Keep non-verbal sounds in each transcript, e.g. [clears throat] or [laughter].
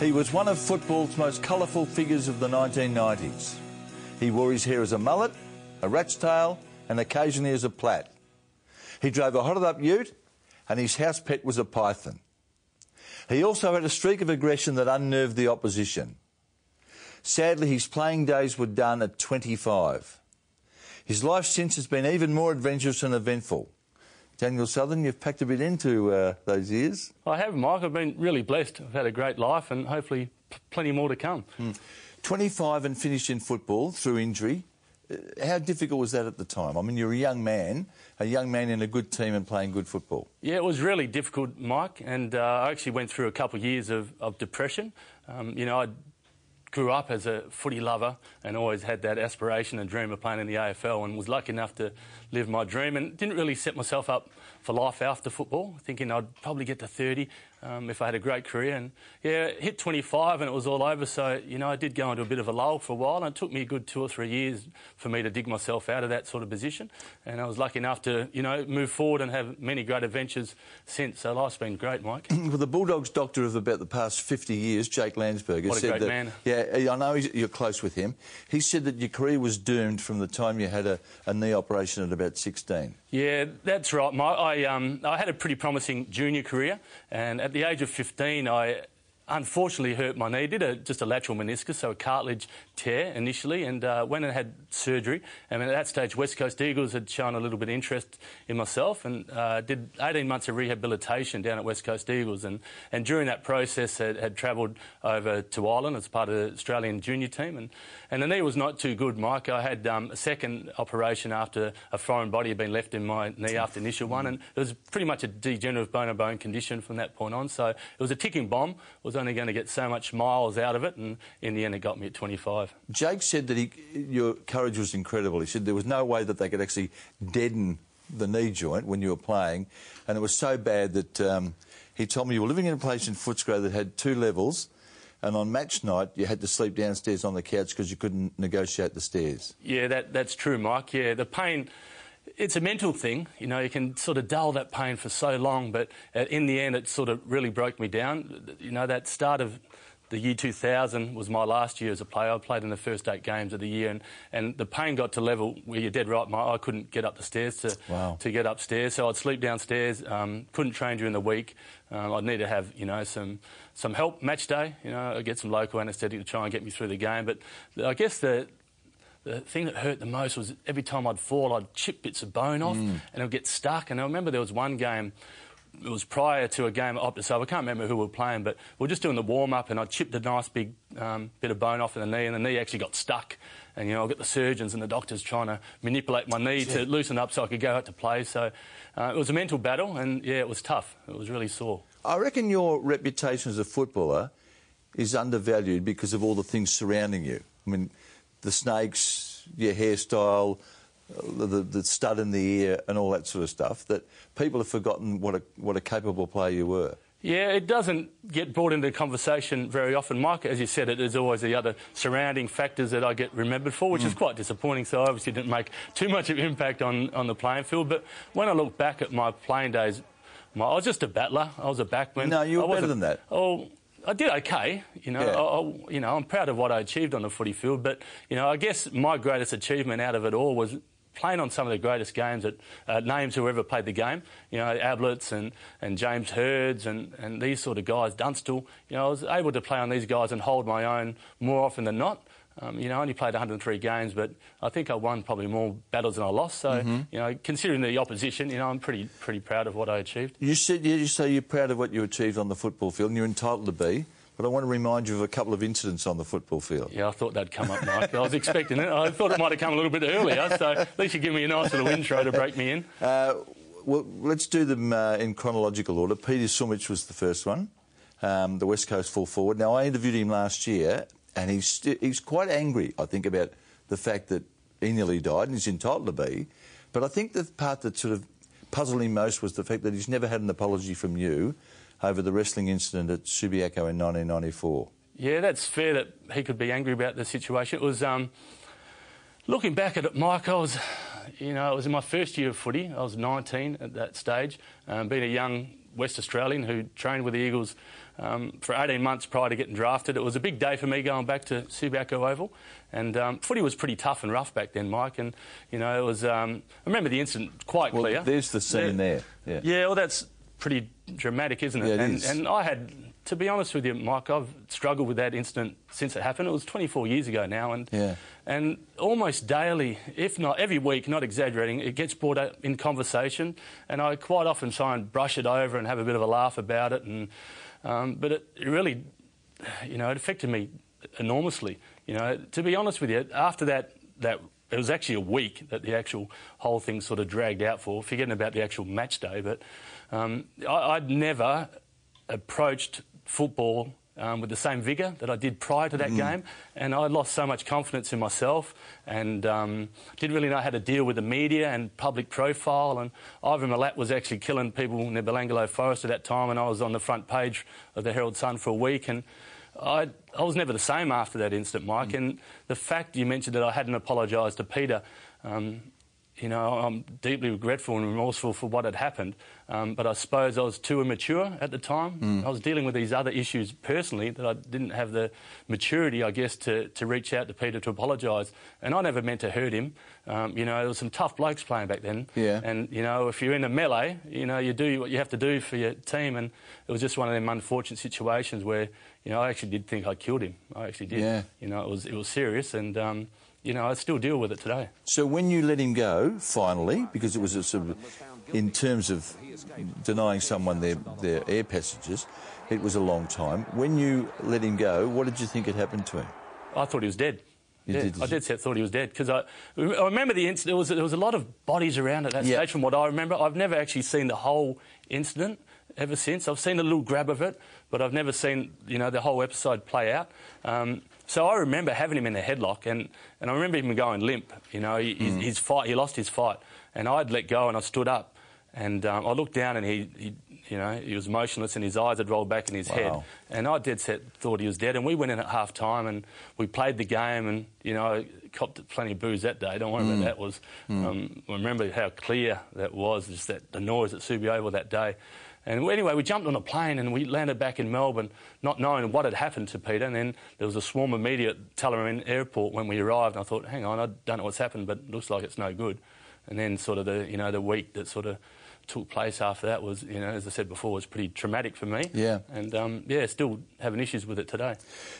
He was one of football's most colourful figures of the 1990s. He wore his hair as a mullet, a rat's tail, and occasionally as a plait. He drove a hotted up ute, and his house pet was a python. He also had a streak of aggression that unnerved the opposition. Sadly, his playing days were done at 25. His life since has been even more adventurous and eventful. Daniel Southern, you've packed a bit into uh, those years. I have, Mike. I've been really blessed. I've had a great life and hopefully plenty more to come. Mm. 25 and finished in football through injury. Uh, how difficult was that at the time? I mean, you're a young man, a young man in a good team and playing good football. Yeah, it was really difficult, Mike, and uh, I actually went through a couple of years of, of depression. Um, you know, I grew up as a footy lover and always had that aspiration and dream of playing in the AFL and was lucky enough to live my dream and didn't really set myself up for life after football, thinking I'd probably get to 30 um, if I had a great career. And yeah, hit 25 and it was all over. So, you know, I did go into a bit of a lull for a while and it took me a good two or three years for me to dig myself out of that sort of position. And I was lucky enough to, you know, move forward and have many great adventures since. So life's been great, Mike. [clears throat] well, the Bulldogs doctor of about the past 50 years, Jake Landsberger, what a said great that. Man. Yeah, I know you're close with him. He said that your career was doomed from the time you had a, a knee operation at about 16. Yeah, that's right. My, I, um, I had a pretty promising junior career, and at the age of 15, I unfortunately hurt my knee. Did a, just a lateral meniscus, so a cartilage tear initially, and uh, went and had surgery. And at that stage, West Coast Eagles had shown a little bit of interest in myself, and uh, did 18 months of rehabilitation down at West Coast Eagles. And, and during that process, had, had travelled over to Ireland as part of the Australian junior team. And, and the knee was not too good, Mike. I had um, a second operation after a foreign body had been left in my knee after initial one, and it was pretty much a degenerative bone-on-bone condition from that point on. So it was a ticking bomb. It was only going to get so much miles out of it, and in the end, it got me at 25. Jake said that he, your courage was incredible. He said there was no way that they could actually deaden the knee joint when you were playing, and it was so bad that um, he told me you were living in a place in Footscray that had two levels. And on match night, you had to sleep downstairs on the couch because you couldn't negotiate the stairs. Yeah, that, that's true, Mike. Yeah, the pain it's a mental thing. You know, you can sort of dull that pain for so long, but in the end, it sort of really broke me down. You know, that start of the year 2000 was my last year as a player. I played in the first eight games of the year, and, and the pain got to level where you're dead right. My, I couldn't get up the stairs to, wow. to get upstairs, so I'd sleep downstairs. Um, couldn't train during the week. Um, I'd need to have, you know, some some help match day. You know, I'd get some local anaesthetic to try and get me through the game. But I guess the the thing that hurt the most was every time I'd fall, I'd chip bits of bone off mm. and it would get stuck. And I remember there was one game, it was prior to a game at Optus, so I can't remember who we were playing, but we were just doing the warm up and I chipped a nice big um, bit of bone off in the knee and the knee actually got stuck. And, you know, I got the surgeons and the doctors trying to manipulate my knee yeah. to loosen up so I could go out to play. So uh, it was a mental battle and, yeah, it was tough. It was really sore. I reckon your reputation as a footballer is undervalued because of all the things surrounding you. I mean, the snakes, your hairstyle, the, the stud in the ear, and all that sort of stuff, that people have forgotten what a, what a capable player you were. Yeah, it doesn't get brought into conversation very often, Mike. As you said, it is always the other surrounding factors that I get remembered for, which mm. is quite disappointing. So I obviously didn't make too much of an impact on, on the playing field. But when I look back at my playing days, my, I was just a battler. I was a backman. No, you were better than that. Oh, I did okay. You know, yeah. I, you know, I'm proud of what I achieved on the footy field. But you know, I guess my greatest achievement out of it all was playing on some of the greatest games that uh, names who ever played the game. You know, Ablett and, and James Hirds and, and these sort of guys, Dunstall. You know, I was able to play on these guys and hold my own more often than not. Um, you know, I only played 103 games, but I think I won probably more battles than I lost. So, mm-hmm. you know, considering the opposition, you know, I'm pretty pretty proud of what I achieved. You said you say you're proud of what you achieved on the football field, and you're entitled to be. But I want to remind you of a couple of incidents on the football field. Yeah, I thought that'd come up, Mike. I was expecting it. I thought it might have come a little bit earlier, so at least you give me a nice little intro to break me in. Uh, well, let's do them uh, in chronological order. Peter Sumich was the first one, um, the West Coast full forward. Now, I interviewed him last year, and he's he's quite angry, I think, about the fact that he nearly died, and he's entitled to be. But I think the part that sort of puzzled him most was the fact that he's never had an apology from you over the wrestling incident at Subiaco in 1994. Yeah, that's fair that he could be angry about the situation. It was um, looking back at it, Mike. I was, you know, it was in my first year of footy. I was 19 at that stage, um, being a young West Australian who trained with the Eagles um, for 18 months prior to getting drafted. It was a big day for me going back to Subiaco Oval. And um, footy was pretty tough and rough back then, Mike. And, you know, it was. Um, I remember the incident quite well, clear. There's the scene there. Yeah. yeah, well, that's pretty dramatic, isn't it? Yeah, it and, is. and I had, to be honest with you, Mike, I've struggled with that incident since it happened. It was 24 years ago now, and Yeah. and almost daily, if not every week, not exaggerating, it gets brought up in conversation, and I quite often try and brush it over and have a bit of a laugh about it, and um, but it, it really, you know, it affected me enormously. You know, to be honest with you, after that that. It was actually a week that the actual whole thing sort of dragged out for, forgetting about the actual match day. But um, I, I'd never approached football um, with the same vigour that I did prior to that game, and I lost so much confidence in myself and um, didn't really know how to deal with the media and public profile. And Ivan Milat was actually killing people in the Belanglo Forest at that time, and I was on the front page of the Herald Sun for a week. And I, I was never the same after that incident, Mike. And the fact you mentioned that I hadn't apologised to Peter. Um, you know, I'm deeply regretful and remorseful for what had happened, um, but I suppose I was too immature at the time. I was dealing with these other issues personally that I didn't have the maturity, I guess, to, to reach out to Peter to apologise. And I never meant to hurt him. Um, you know, there was some tough blokes playing back then. Yeah. And, you know, if you're in a melee, you know, you do what you have to do for your team. And it was just one of them unfortunate situations where, you know, I actually did think I killed him. I actually did. Yeah. You know, it was, it was serious and, um, you know, I still deal with it today. So when you let him go, finally, because it was a sort of, in terms of denying someone their, their air passages, it was a long time. When you let him go, what did you think had happened to him? I thought he was dead. You yeah, did, did I did set thought he was dead because I, I remember the incident. There was, there was a lot of bodies around at that Yeah. stage from what I remember. I've never actually seen the whole incident ever since. I've seen a little grab of it, but I've never seen you know the whole episode play out. Um, so I remember having him in a headlock, and, and I remember him going limp. You know, he, Mm. his, his fight, he lost his fight, and I'd let go and I stood up, and um, I looked down and he, he, you know, he was motionless and his eyes had rolled back in his head. And I dead set thought he was dead. And we went in at half time and we played the game and, you know, I copped plenty of booze that day. Don't worry about that. Was um, I remember how clear that was, just that the noise at Subi Oval that day. And anyway, we jumped on a plane and we landed back in Melbourne, not knowing what had happened to Peter. And then there was a swarm of media at Tullamarine Airport when we arrived. And I thought, hang on, I don't know what's happened, but it looks like it's no good. And then sort of the, you know, the week that sort of took place after that was, you know, as I said before, was pretty traumatic for me. Yeah. And um, yeah, still having issues with it today.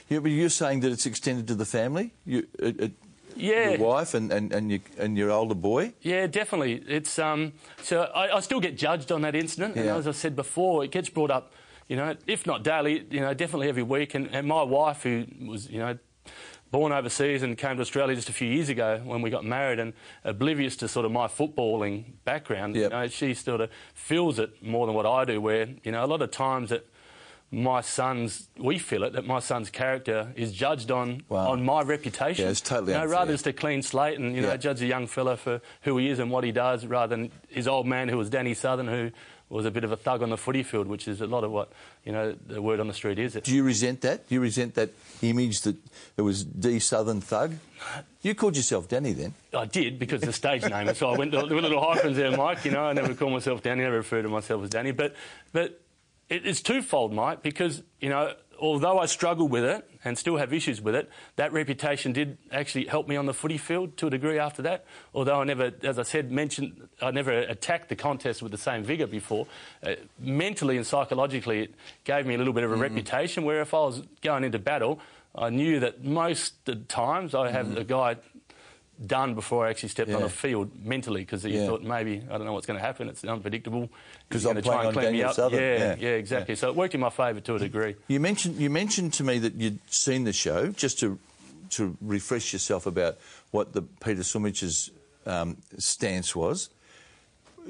Yeah, but you're saying that it's extended to the family? You, it, it, Yeah. Your wife and, and, and, your, and your older boy? Yeah, definitely. It's um, so I, I still get judged on that incident, and as I said before, it gets brought up, you know, if not daily, you know, definitely every week. And, and my wife, who was, you know, born overseas and came to Australia just a few years ago when we got married, and oblivious to sort of my footballing background, Yep. you know, she sort of feels it more than what I do. Where you know, a lot of times that my son's, we feel it that my son's character is judged on Wow. on my reputation. Yeah, it's totally you know, unfair. rather than just a clean slate and you know Yeah. judge a young fella for who he is and what he does, rather than his old man who was Danny Southern, who was a bit of a thug on the footy field, which is a lot of what you know the word on the street is. Do you resent that? Do you resent that image that it was D Southern Thug? You called yourself Danny then. I did because the stage name. So I went to with little hyphens there, Mike. You know, I never call myself Danny. I never refer to myself as Danny. But but it, it's twofold, Mike, because you know, although I struggled with it and still have issues with it, that reputation did actually help me on the footy field to a degree after that. Although I never, as I said, mentioned I never attacked the contest with the same vigour before. Uh, mentally and psychologically, it gave me a little bit of a reputation. Where if I was going into battle. I knew that most of the times I have a guy done before I actually stepped on the field mentally because you Yeah. thought maybe I don't know what's going to happen. It's unpredictable. 'Cause You're I'm playing and on clean me Daniel up. Southern. Yeah, Yeah. yeah, exactly. So it worked in my favour to a degree. You mentioned you mentioned to me that you'd seen the show just to to refresh yourself about what the Peter Sumich's um, stance was.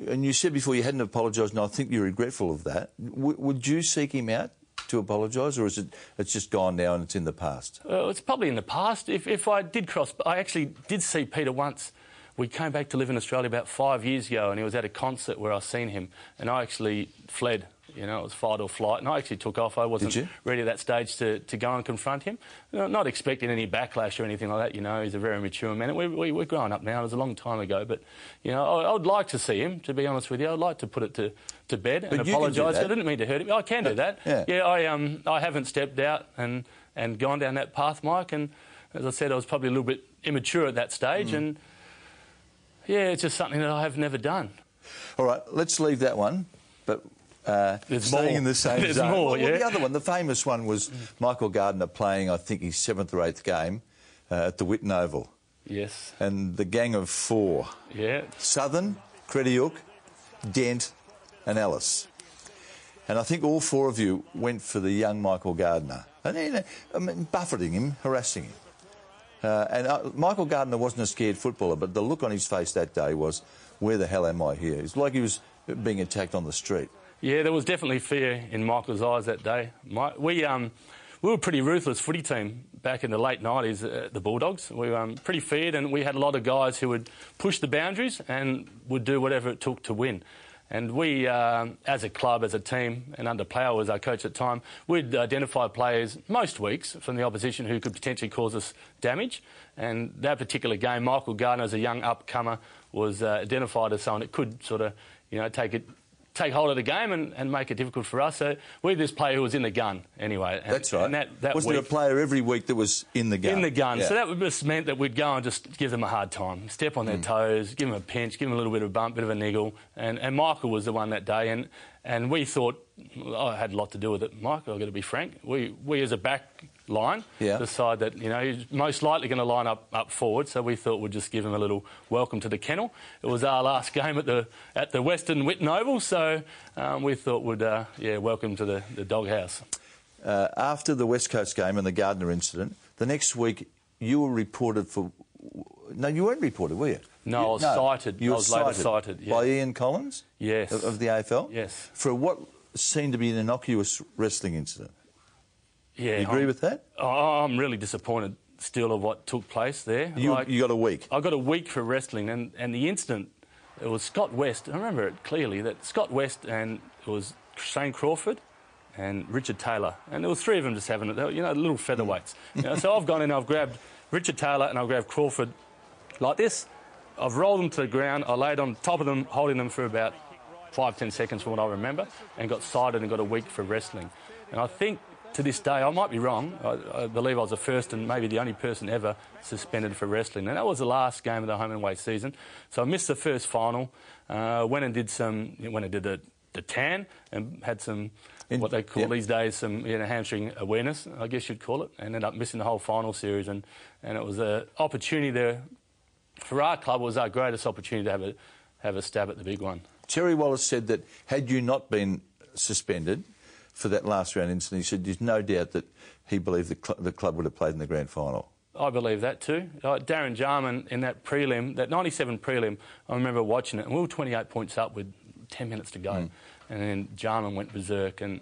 And you said before you hadn't apologised, and I think you're regretful of that. W- would you seek him out to apologise, or is it it's just gone now and it's in the past? Uh, it's probably in the past. If, if I did cross, I actually did see Peter once. We came back to live in Australia about five years ago, and he was at a concert where I seen him, and I actually fled You know, it was fight or flight, and I actually took off. I wasn't ready at that stage to, to go and confront him. Not expecting any backlash or anything like that. You know, he's a very mature man. We, we, we're growing up now. It was a long time ago, but you know, I, I would like to see him. To be honest with you, I'd like to put it to, to bed and But apologise. I didn't mean to hurt him. I can do that. Yeah. I um I haven't stepped out and and gone down that path, Mike. And as I said, I was probably a little bit immature at that Mm. stage, and yeah, it's just something that I have never done. All right, let's leave that one. But uh, There's staying more. in the same There's zone. more, well, well, the other one, the famous one, was Michael Gardner playing, I think, his seventh or eighth game uh, at the Whitten Oval, Yes. and the gang of four: Yeah. Southern, Kretiuk, Dent, and Ellis. And I think all four of you went for the young Michael Gardner, and you know, I mean, buffeting him, harassing him. Uh, and uh, Michael Gardner wasn't a scared footballer, but the look on his face that day was, "Where the hell am I here?" It's like he was being attacked on the street. Yeah, there was definitely fear in Michael's eyes that day. My, we, um, we were a pretty ruthless footy team back in the late 90s, uh, the Bulldogs. We were um, pretty feared, and we had a lot of guys who would push the boundaries and would do whatever it took to win. And we, um, as a club, as a team, and under Plough was our coach at the time, we'd identify players most weeks from the opposition who could potentially cause us damage. And that particular game, Michael Gardner, as a young upcomer, was uh, identified as someone that could sort of, you know, take it take hold of the game and, and make it difficult for us. So we had this player who was in the gun anyway. And, That's right. And that, that was week, there a player every week that was in the gun? in the gun. Yeah. So that just meant that we'd go and just give them a hard time, step on their Hmm. toes, give them a pinch, give them a little bit of a bump, bit of a niggle. And, and Michael was the one that day. And, and we thought, I had a lot to do with it, Michael, I've got to be frank. We, we as a back line Yeah. decide that, you know, he's most likely going to line up up forward. So we thought we'd just give him a little welcome to the kennel. It was our last [laughs] game at the, at the Western Whitten Oval. So um, we thought we'd, uh, yeah, welcome to the, the doghouse. uh, after the West Coast game and the Gardner incident, the next week you were reported for. No, you weren't reported, were you? No, You- I was cited. You I were was later cited cited, yeah. by Ian Collins. Yes. Of, of the AFL. Yes. For what seemed to be an innocuous wrestling incident. Yeah, You agree I'm- with that? I'm really disappointed still of what took place there. You, Like, you got a week. I got a week for wrestling, and, and the incident, it was Scott West. I remember it clearly that Scott West and it was Shane Crawford and Richard Taylor, and there was three of them just having it. They were, you know, little featherweights. [laughs] You know, so I've gone in, I've grabbed Richard Taylor and I've grabbed Crawford like this. I've rolled them to the ground. I laid on top of them, holding them for about five, ten seconds from what I remember, and got cited and got a week for wrestling. And I think to this day, I might be wrong. I, I believe I was the first and maybe the only person ever suspended for wrestling. And that was the last game of the home and away season. So I missed the first final. Uh, went and did some, went and did the, the tan and had some, what they call yep. these days, some you know, hamstring awareness, I guess you'd call it, and ended up missing the whole final series. And, and it was an opportunity there for our club. It was our greatest opportunity to have a, have a stab at the big one. Terry Wallace said that had you not been suspended for that last round incident, he said there's no doubt that he believed the, cl- the club would have played in the grand final. I believe that too. Uh, Darren Jarman in that prelim, that 97 prelim, I remember watching it, and we were 28 points up with 10 minutes to go. Hmm. And then Jarman went berserk. And,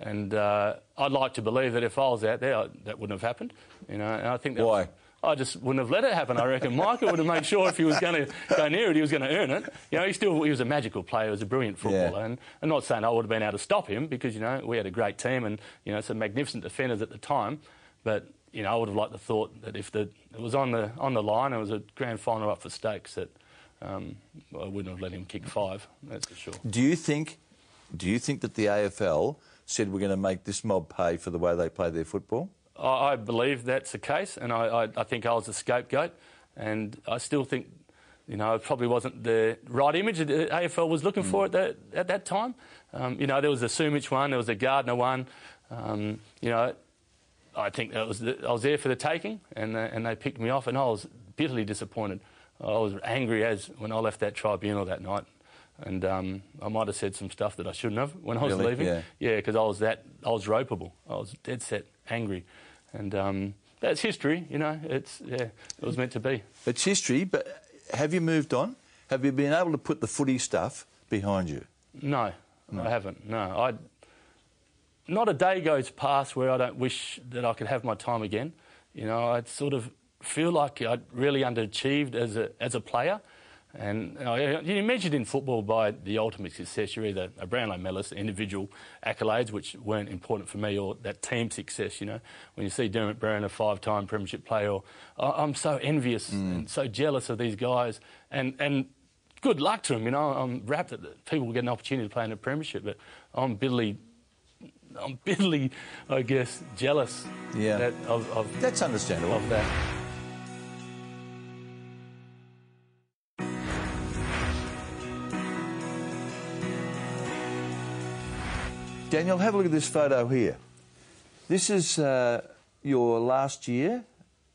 and uh, I'd like to believe that if I was out there, I, that wouldn't have happened. You know, and I think that Why? Was, I just wouldn't have let it happen. I reckon Michael would have made sure if he was going to go near it, he was going to earn it. You know, he still he was a magical player, he was a brilliant footballer, Yeah. and I'm not saying I would have been able to stop him because you know we had a great team and you know some magnificent defenders at the time, but you know I would have liked the thought that if the it was on the on the line, and it was a grand final up for stakes that um, I wouldn't have let him kick five. That's for sure. Do you think, do you think that the AFL said we're going to make this mob pay for the way they play their football? I, I believe that's the case, and I, I, I think I was the scapegoat, and I still think, you know, it probably wasn't the right image that the AFL was looking for at that, at that time. Um, you know, there was a Sumich one, there was a Gardner one. Um, you know, I think that was the, I was there for the taking, and, uh, and they picked me off, and I was bitterly disappointed. I was angry as when I left that tribunal that night. And um, I might have said some stuff that I shouldn't have when I was Really? leaving. Yeah. Yeah, because I was that I was ropeable. I was dead set angry, and um, that's history. You know, it's yeah, it was meant to be. It's history, but have you moved on? Have you been able to put the footy stuff behind you? No, I haven't. No, I. Not a day goes past where I don't wish that I could have my time again. You know, I sort of feel like I really underachieved as a as a player. And uh, you're measured in football by the ultimate success. You're either a Brownlow medalist, individual accolades, which weren't important for me, or that team success. You know, when you see Dermott Brereton, a five-time premiership player, I'm so envious mm. and so jealous of these guys. And and good luck to them. You know, I'm rapt that people get an opportunity to play in a premiership, but I'm bitterly I'm bitterly, I guess, jealous. Yeah. That, of, of, That's understandable. Of that. Daniel, have a look at this photo here. This is uh, your last year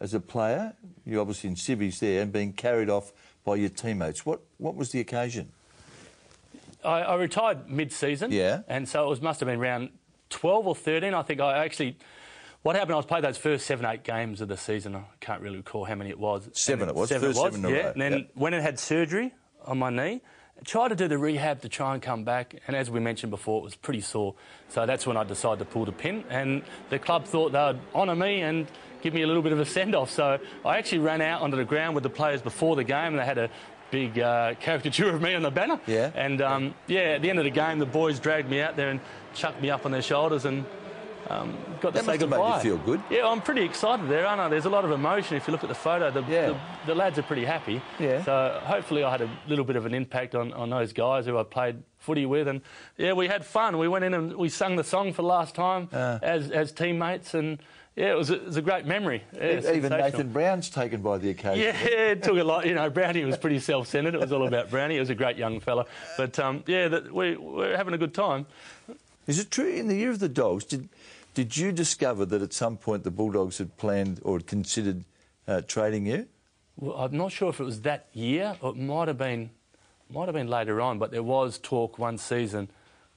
as a player. You're obviously in civvies there and being carried off by your teammates. What, what was the occasion? I, I retired mid-season. Yeah. And so it was, must have been around 12 or 13. I think I actually... What happened, I was played those first seven, eight games of the season. I can't really recall how many it was. Seven it was. Seven first it was, seven yeah. And then yep. went and had surgery on my knee. Tried to do the rehab to try and come back, and as we mentioned before, it was pretty sore. So that's when I decided to pull the pin, and the club thought they'd honour me and give me a little bit of a send off. So I actually ran out onto the ground with the players before the game, and they had a big uh, caricature of me on the banner. Yeah. And um, yeah, at the end of the game, the boys dragged me out there and chucked me up on their shoulders and um, got that to say must goodbye. Have made you feel good. Yeah, I'm pretty excited there, aren't I? There's a lot of emotion. If you look at the photo, the, yeah. the, the, lads are pretty happy. Yeah. So hopefully I had a little bit of an impact on, on those guys who I played footy with. And yeah, we had fun. We went in and we sung the song for the last time uh. as, as teammates and yeah, it was a, it was a great memory. Yeah, Even Nathan Brown's taken by the occasion. Yeah, [laughs] it took a lot. You know, Brownie was pretty self-centred. It was all about Brownie. He was a great young fella. But um, yeah, that we we're having a good time. Is it true in the year of the dogs? Did did you discover that at some point the Bulldogs had planned or had considered uh, trading you? Well, I'm not sure if it was that year. Or it might have been, might have been later on. But there was talk one season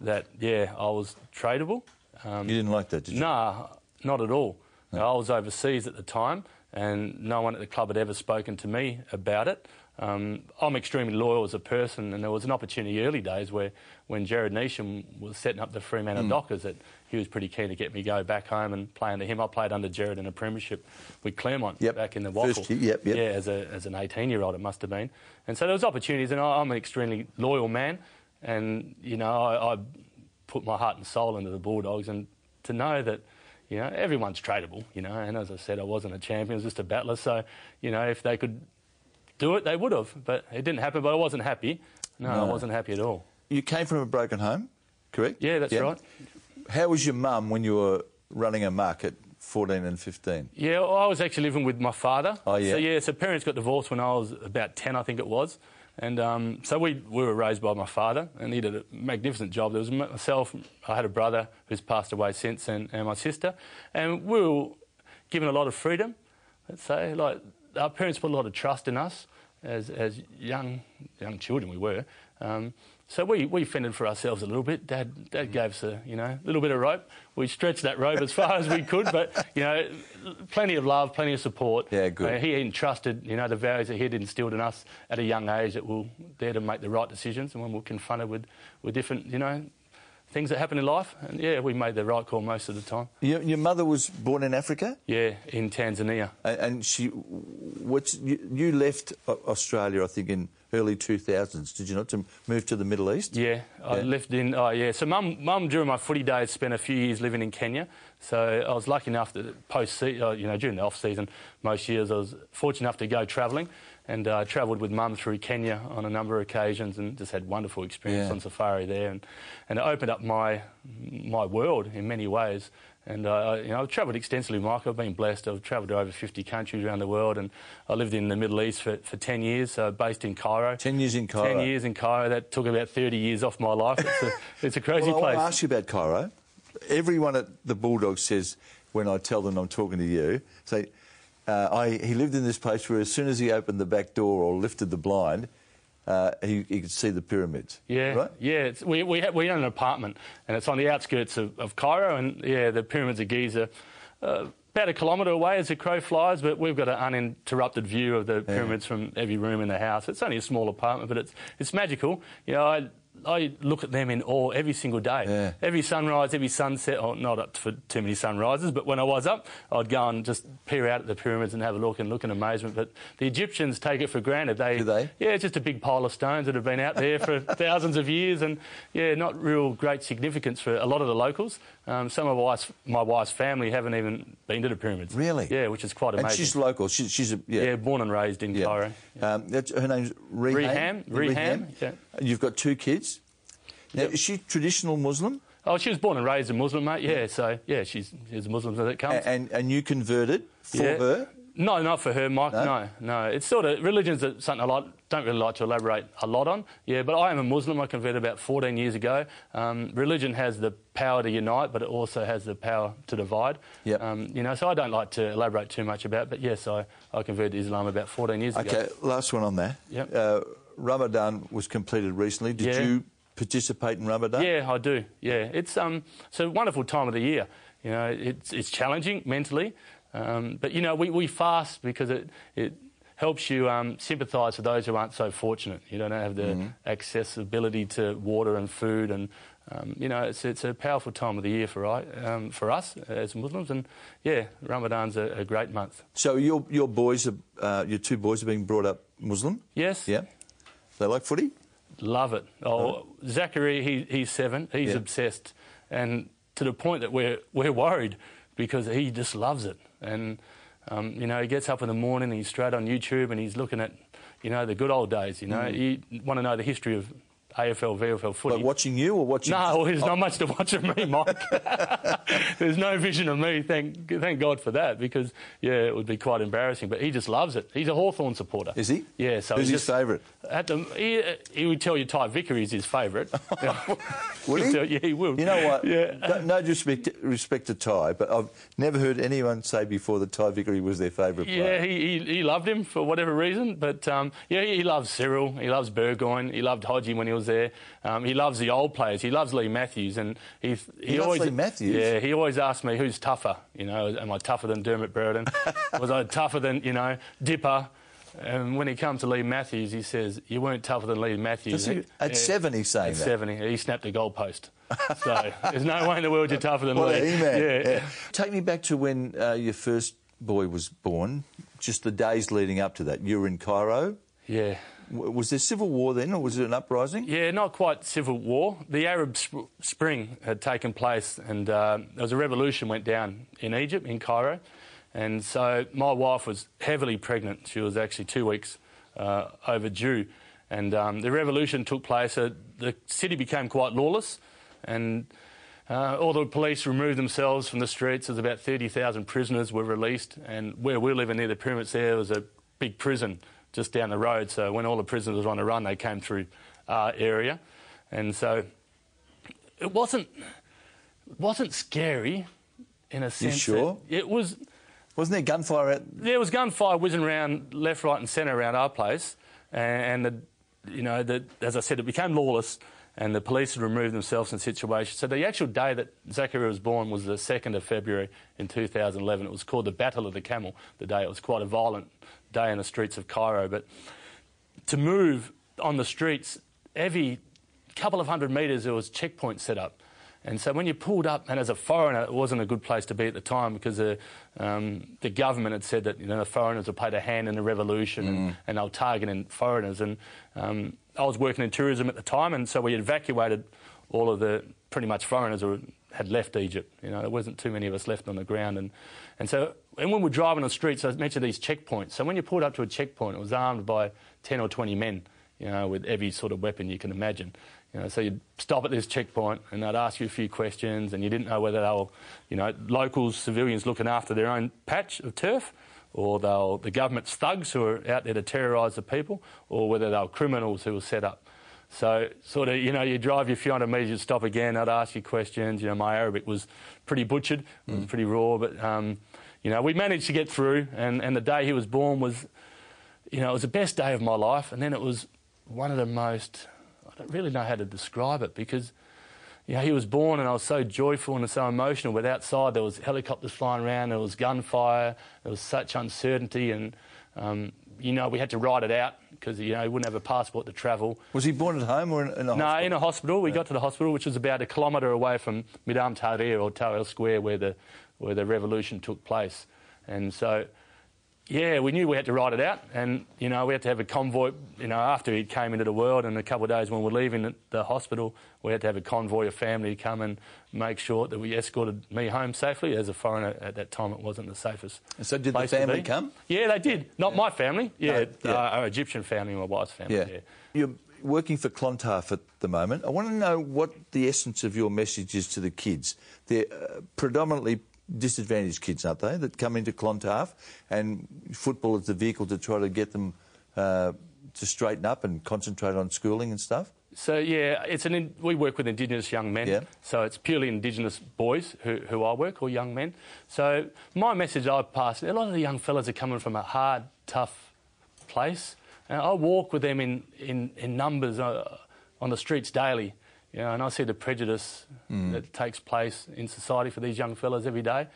that yeah, I was tradable. Um, you didn't like that, did you? Nah, not at all. No. I was overseas at the time, and no one at the club had ever spoken to me about it. Um, I'm extremely loyal as a person, and there was an opportunity early days where, when Gerard Neesham was setting up the Fremantle mm. Dockers, that he was pretty keen to get me go back home and play under him. I played under Gerard in a premiership with Claremont yep. back in the year, yep, yep. Yeah, as, a, as an 18-year-old, it must have been. And so there was opportunities, and I, am an extremely loyal man, and you know I, I put my heart and soul into the Bulldogs, and to know that you know, everyone's tradable, you know, and as I said, I wasn't a champion, I was just a battler. So, you know, if they could do it, they would have. But it didn't happen, but I wasn't happy. No, no. I wasn't happy at all. You came from a broken home, correct? Yeah, that's yeah. right. How was your mum when you were running a market 14 and 15? Yeah, well, I was actually living with my father. Oh, yeah. So, yeah, so parents got divorced when I was about 10, I think it was. And um, so we, we were raised by my father, and he did a magnificent job. There was myself, I had a brother who's passed away since, and, and my sister. And we were given a lot of freedom, let's say. Like, our parents put a lot of trust in us as, as young, young children, we were. Um, so we, we fended for ourselves a little bit. Dad, Dad gave us a you know little bit of rope. We stretched that rope as far as we could, but you know, plenty of love, plenty of support. Yeah, good. Uh, he entrusted you know the values that he had instilled in us at a young age that we'll there to make the right decisions, and when we're confronted with, with different you know things that happen in life. And yeah, we made the right call most of the time. Your, your mother was born in Africa? Yeah, in Tanzania. And, and she, what's, you, you, left Australia, I think, in early 2000s, did you not, to move to the Middle East? Yeah, I lived in, oh yeah. So mum, mum during my footy days spent a few years living in Kenya. So I was lucky enough that post, uh, you know, during the off season, most years I was fortunate enough to go travelling and I uh, travelled with mum through Kenya on a number of occasions and just had wonderful experience yeah. on safari there. And, and it opened up my my world in many ways. And uh, you know I've travelled extensively Mike I've been blessed. I've travelled to over 50 countries around the world. And I lived in the Middle East for, for 10 years uh, based in Cairo. 10 years in Cairo. 10 years in Cairo. That took about 30 years off my life. It's a, [laughs] it's a crazy well, place I want to ask you about Cairo. Everyone at the Bulldogs says when I tell them I'm talking to you say uh, I, he lived in this place where as soon as he opened the back door or lifted the blind, uh, he, he, could see the pyramids. Yeah, right? yeah. we we, have, we own an apartment, and it's on the outskirts of, of Cairo, and yeah, the pyramids of Giza. Uh, about a kilometre away as the crow flies, but we've got an uninterrupted view of the pyramids yeah. from every room in the house. It's only a small apartment, but it's it's magical. You know, I I look at them in awe every single day. Yeah. Every sunrise, every sunset, or not up for too many sunrises, but when I was up, I'd go and just peer out at the pyramids and have a look and look in amazement. But the Egyptians take it for granted. They, Do they? Yeah, it's just a big pile of stones that have been out there for [laughs] thousands of years, and yeah, not real great significance for a lot of the locals. Um, some of my wife's, my wife's family haven't even been to the pyramids. Really? Yeah, which is quite amazing. And she's local. She, she's a yeah. yeah, born and raised in yeah. Cairo. Um, her name's Reham. Reham, Reham, yeah. You've got two kids. Now, Yep. is she traditional Muslim? Oh, she was born and raised a Muslim, mate. Yeah, so yeah, she's she's a Muslim as it comes. And, and you converted for Yeah. her? No, not for her, Mike. No? No, no. It's sort of religion's a- something I like, don't really like to elaborate a lot on. Yeah, but I am a Muslim. I converted about 14 years ago. Um, religion has the power to unite, but it also has the power to divide. Yep. Um, you know, so I don't like to elaborate too much about. But yes, I, I converted to Islam about 14 years ago. Okay, last one on that. Yep. Uh, Ramadan was completed recently. Did Yeah. you participate in Ramadan? Yeah, I do. Yeah, it's um, it's a wonderful time of the year. You know, it's it's challenging mentally, um, but you know we, we fast because it it helps you um, sympathise with those who aren't so fortunate. You don't have the accessibility to water and food, and um, you know it's it's a powerful time of the year for um, for us as Muslims. And yeah, Ramadan's a, a great month. So your your boys, are, uh, your two boys, are being brought up Muslim. Yes. Yeah. They like footy. Love it. Oh, Zachary, he, he's seven. He's Yeah. obsessed, and to the point that we're we're worried because he just loves it. And um, you know, he gets up in the morning, and he's straight on YouTube, and he's looking at, you know, the good old days. You know, Mm. you want to know the history of AFL, VFL footy. Like watching you or watching? No, [laughs] there's not much to watch of me, Mike. [laughs] there's no vision of me. Thank, thank God for that, because yeah, it would be quite embarrassing. But he just loves it. He's a Hawthorn supporter. Is he? Yeah. So Who's he his favourite? At the, he, he would tell you Ty Vickery is his favourite. [laughs] Would He'll tell- yeah, he will. You know what? Yeah. No, no disrespect, respect to Ty, but I've never heard anyone say before that Ty Vickery was their favourite Yeah, player. he, he, he loved him for whatever reason, but um, yeah, he loves Cyril, he loves Burgoyne, he loved Hodgie when he was there. Um, he loves the old players. He loves Leigh Matthews, and he he, loves always Leigh Matthews? Yeah, he always asked me who's tougher. You know, am I tougher than Dermott Brereton? [laughs] was I tougher than you know Dipper? And when he comes to Leigh Matthews, he says, "You weren't tougher than Leigh Matthews." He- at Yeah. seven, he's saying At that. seven, he he snapped a goalpost. so there's no way in the world you're tougher than What Lee. Yeah. Yeah. Take me back to when uh, your first boy was born, just the days leading up to that. You were in Cairo. yeah. Was there civil war then, or was it an uprising? Yeah, not quite civil war. The Arab sp- Spring had taken place, and uh, there was a revolution went down in Egypt, in Cairo, and so my wife was heavily pregnant. She was actually two weeks uh, overdue, and um, the revolution took place. Uh, the city became quite lawless, and uh, all the police removed themselves from the streets. There's about 30,000 prisoners were released, and where we're living near the pyramids, there was a big prison just down the road. So when all the prisoners were on a run, they came through our area, and so it wasn't it wasn't scary in a sense. that- sure? It was. Wasn't there gunfire at There was gunfire whizzing around left, right, and centre around our place, and, and the, you know, the, as I said, it became lawless, and the police had removed themselves from the situation. So the actual day that Zachary was born was the 2nd of February in 2011. It was called the Battle of the Camel. The day it was quite a violent day in the streets of Cairo, but to move on the streets, every couple of hundred metres there was checkpoints set up. And so when you pulled up, and as a foreigner, it wasn't a good place to be at the time because the, um, the government had said that you know, the foreigners had played a hand in the revolution and, and they were targeting foreigners. And um, I was working in tourism at the time, and so we evacuated all of the pretty much foreigners who had left Egypt. You know, there wasn't too many of us left on the ground. And, and so and when we're driving on the streets, I mentioned these checkpoints. So when you pulled up to a checkpoint, it was armed by 10 or 20 men, you know, with every sort of weapon you can imagine. You know, so you'd stop at this checkpoint and they'd ask you a few questions and you didn't know whether they were, you know, locals, civilians looking after their own patch of turf or they were the government's thugs who are out there to terrorise the people or whether they were criminals who were set up. So, sort of, you know, you drive your few hundred metres, you stop again, I'd ask you questions. You know, my Arabic was pretty butchered, it was pretty raw, but, um, you know, we managed to get through. And, and the day he was born was, you know, it was the best day of my life. And then it was one of the most, I don't really know how to describe it because, you know, he was born and I was so joyful and so emotional. But outside there was helicopters flying around, there was gunfire, there was such uncertainty and, um, you know, we had to ride it out because, you know, he wouldn't have a passport to travel. Was he born at home or in, in a hospital? No, in a hospital. We got to the hospital, which was about a kilometre away from Midan Tahrir or Tahrir Square, where the where the revolution took place. And so, yeah, we knew we had to ride it out, and you know, we had to have a convoy. You know, after he came into the world, and a couple of days when we were leaving the- hospital, we had to have a convoy of family come and make sure that we escorted me home safely. As a foreigner at that time, it wasn't the safest. So did the family come? Yeah, they did. Not my family. Yeah, No, yeah. Uh, our Egyptian family, my wife's family. Yeah. yeah. You're working for Clontarf at the moment. I want to know what the essence of your message is to the kids. They're uh, predominantly disadvantaged kids, aren't they, that come into Clontarf, and football is the vehicle to try to get them uh, to straighten up and concentrate on schooling and stuff? So yeah, it's an in, we work with Indigenous young men. Yeah. So it's purely Indigenous boys who, who I work or young men. So my message I pass a lot of the young fellas are coming from a hard, tough place. And I walk with them in in, in numbers uh, on the streets daily. You know, and I see the prejudice that takes place in society for these young fellas every day.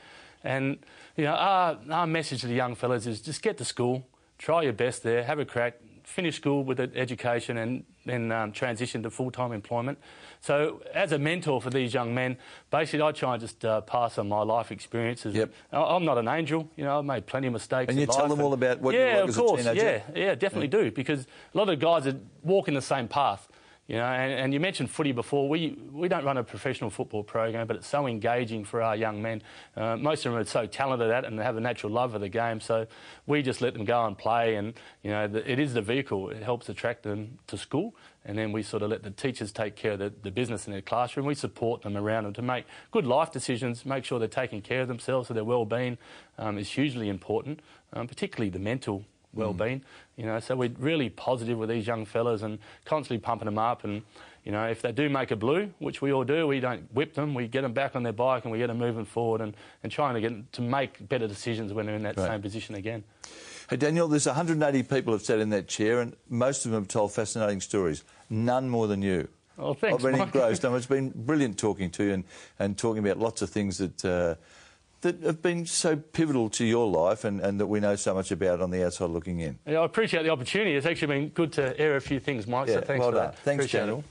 And you know, our, our message to the young fellas is just get to school, try your best there, have a crack, finish school with an education, and then um, transition to full-time employment. So, as a mentor for these young men, basically, I try and just uh, pass on my life experiences. Yep. I'm not an angel, you know. I've made plenty of mistakes. And you tell them all about what you yeah, were like of course, teenager? Yeah, yeah, definitely do because a lot of guys are walking the same path. You know, and, and you mentioned footy before. We we don't run a professional football program, but it's so engaging for our young men. Uh, most of them are so talented at it and they have a natural love for the game. So we just let them go and play, and you know, the, it is the vehicle. It helps attract them to school, and then we sort of let the teachers take care of the, the business in their classroom. We support them around them to make good life decisions, make sure they're taking care of themselves, so their well-being um, is hugely important, um, particularly the mental well-being. You know, so we're really positive with these young fellas and constantly pumping them up. And you know, if they do make a blue, which we all do, we don't whip them. We get them back on their bike and we get them moving forward and, and trying to get to make better decisions when they're in that Right. same position again. Hey, Daniel, there's 180 people have sat in that chair, and most of them have told fascinating stories. None more than you. Oh, thanks, I've been engrossed. [laughs] I mean, it's been brilliant talking to you and, and talking about lots of things that uh, that have been so pivotal to your life and, and that we know so much about on the outside looking in. Yeah, I appreciate the opportunity. It's actually been good to air a few things, Mike. Yeah, so thanks well for done. that. Thanks, Appreciate it.